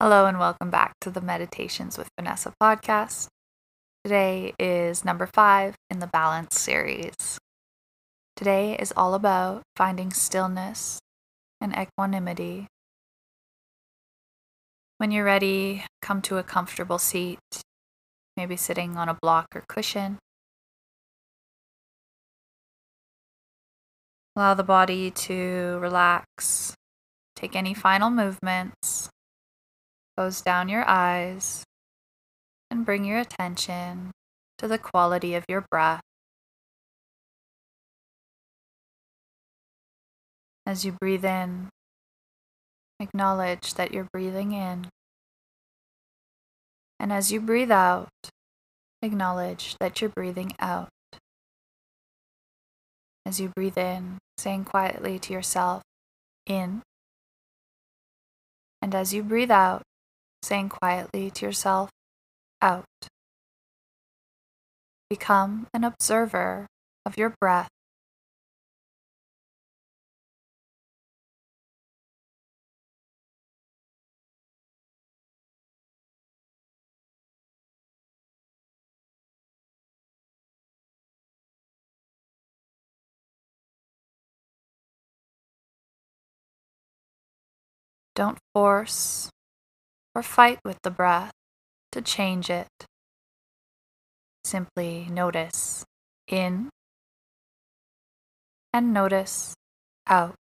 Hello, and welcome back to the Meditations with Vanessa podcast. Today is number five in the Balance series. Today is all about finding stillness and equanimity. When you're ready, come to a comfortable seat, maybe sitting on a block or cushion. Allow the body to relax. Take any final movements Close down your eyes and bring your attention to the quality of your breath. As you breathe in, acknowledge that you're breathing in. And as you breathe out, acknowledge that you're breathing out. As you breathe in, saying quietly to yourself, in. And as you breathe out, saying quietly to yourself, out. Become an observer of your breath. Don't force or fight with the breath to change it. Simply notice in and notice out.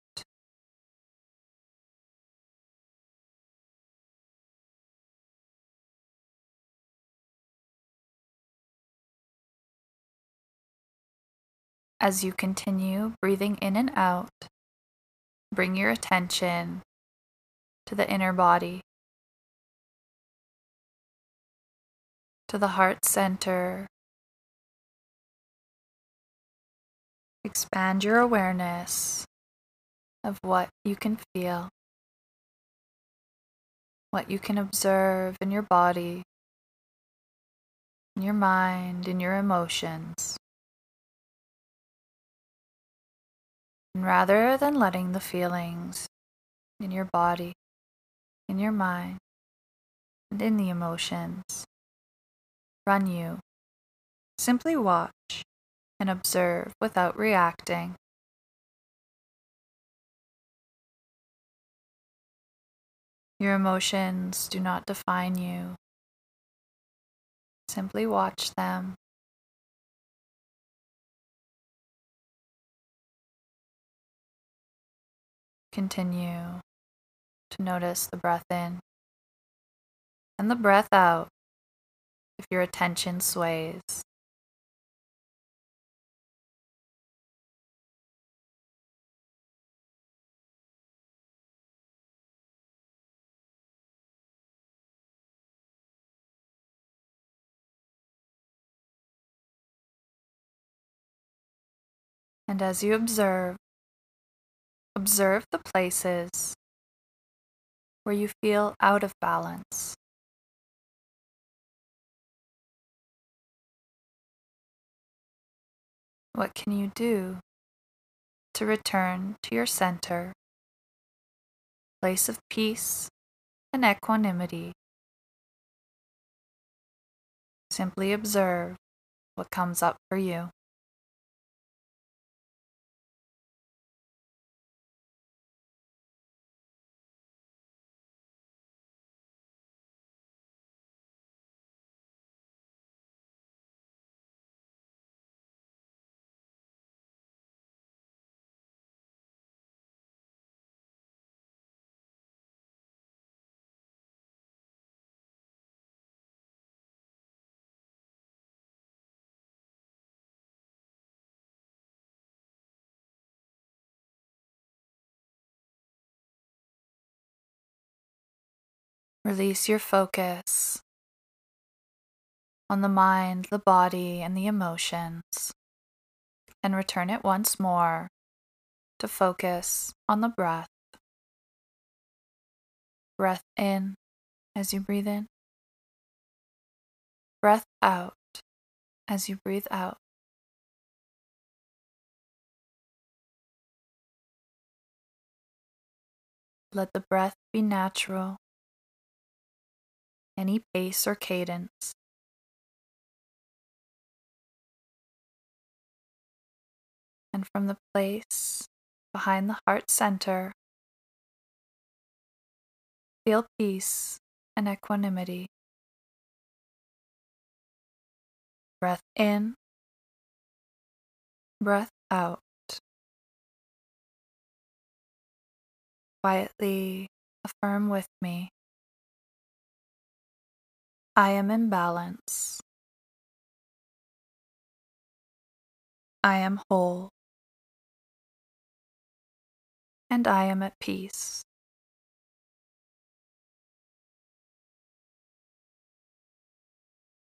As you continue breathing in and out, bring your attention to the inner body. To the heart center. Expand your awareness of what you can feel, what you can observe in your body, in your mind, in your emotions. And rather than letting the feelings in your body, in your mind, and in the emotions run you. Simply watch and observe without reacting. Your emotions do not define you. Simply watch them. Continue to notice the breath in and the breath out if your attention sways. And as you observe, observe the places where you feel out of balance. What can you do to return to your center, place of peace and equanimity? Simply observe what comes up for you. Release your focus on the mind, the body, and the emotions, and return it once more to focus on the breath. Breath in as you breathe in, breath out as you breathe out. Let the breath be natural any pace or cadence. And from the place behind the heart center, feel peace and equanimity. Breath in, breath out. Quietly affirm with me I am in balance. I am whole. And I am at peace.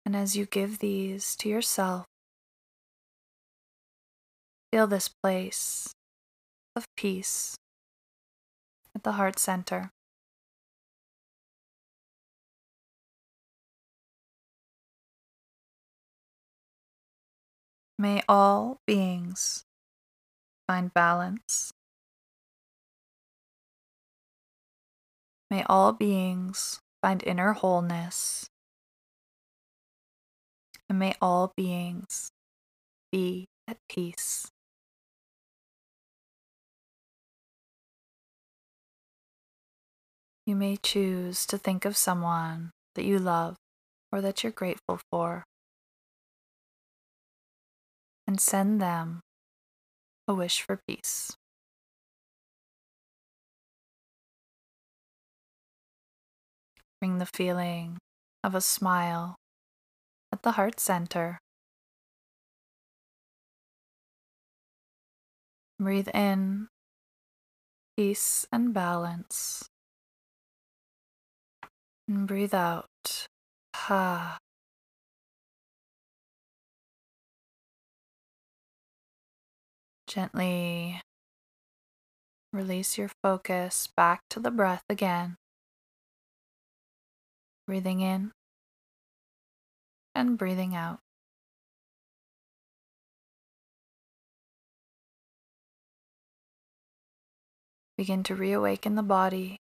And as you give these to yourself, feel this place of peace at the heart center. May all beings find balance. May all beings find inner wholeness. And may all beings be at peace. You may choose to think of someone that you love or that you're grateful for and send them a wish for peace. Bring the feeling of a smile at the heart center. Breathe in peace and balance. And breathe out. Ha. Gently release your focus back to the breath again. Breathing in and breathing out. Begin to reawaken the body.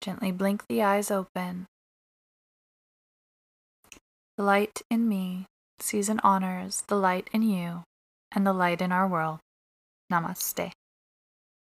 Gently blink the eyes open. The light in me sees and honors the light in you and the light in our world. Namaste.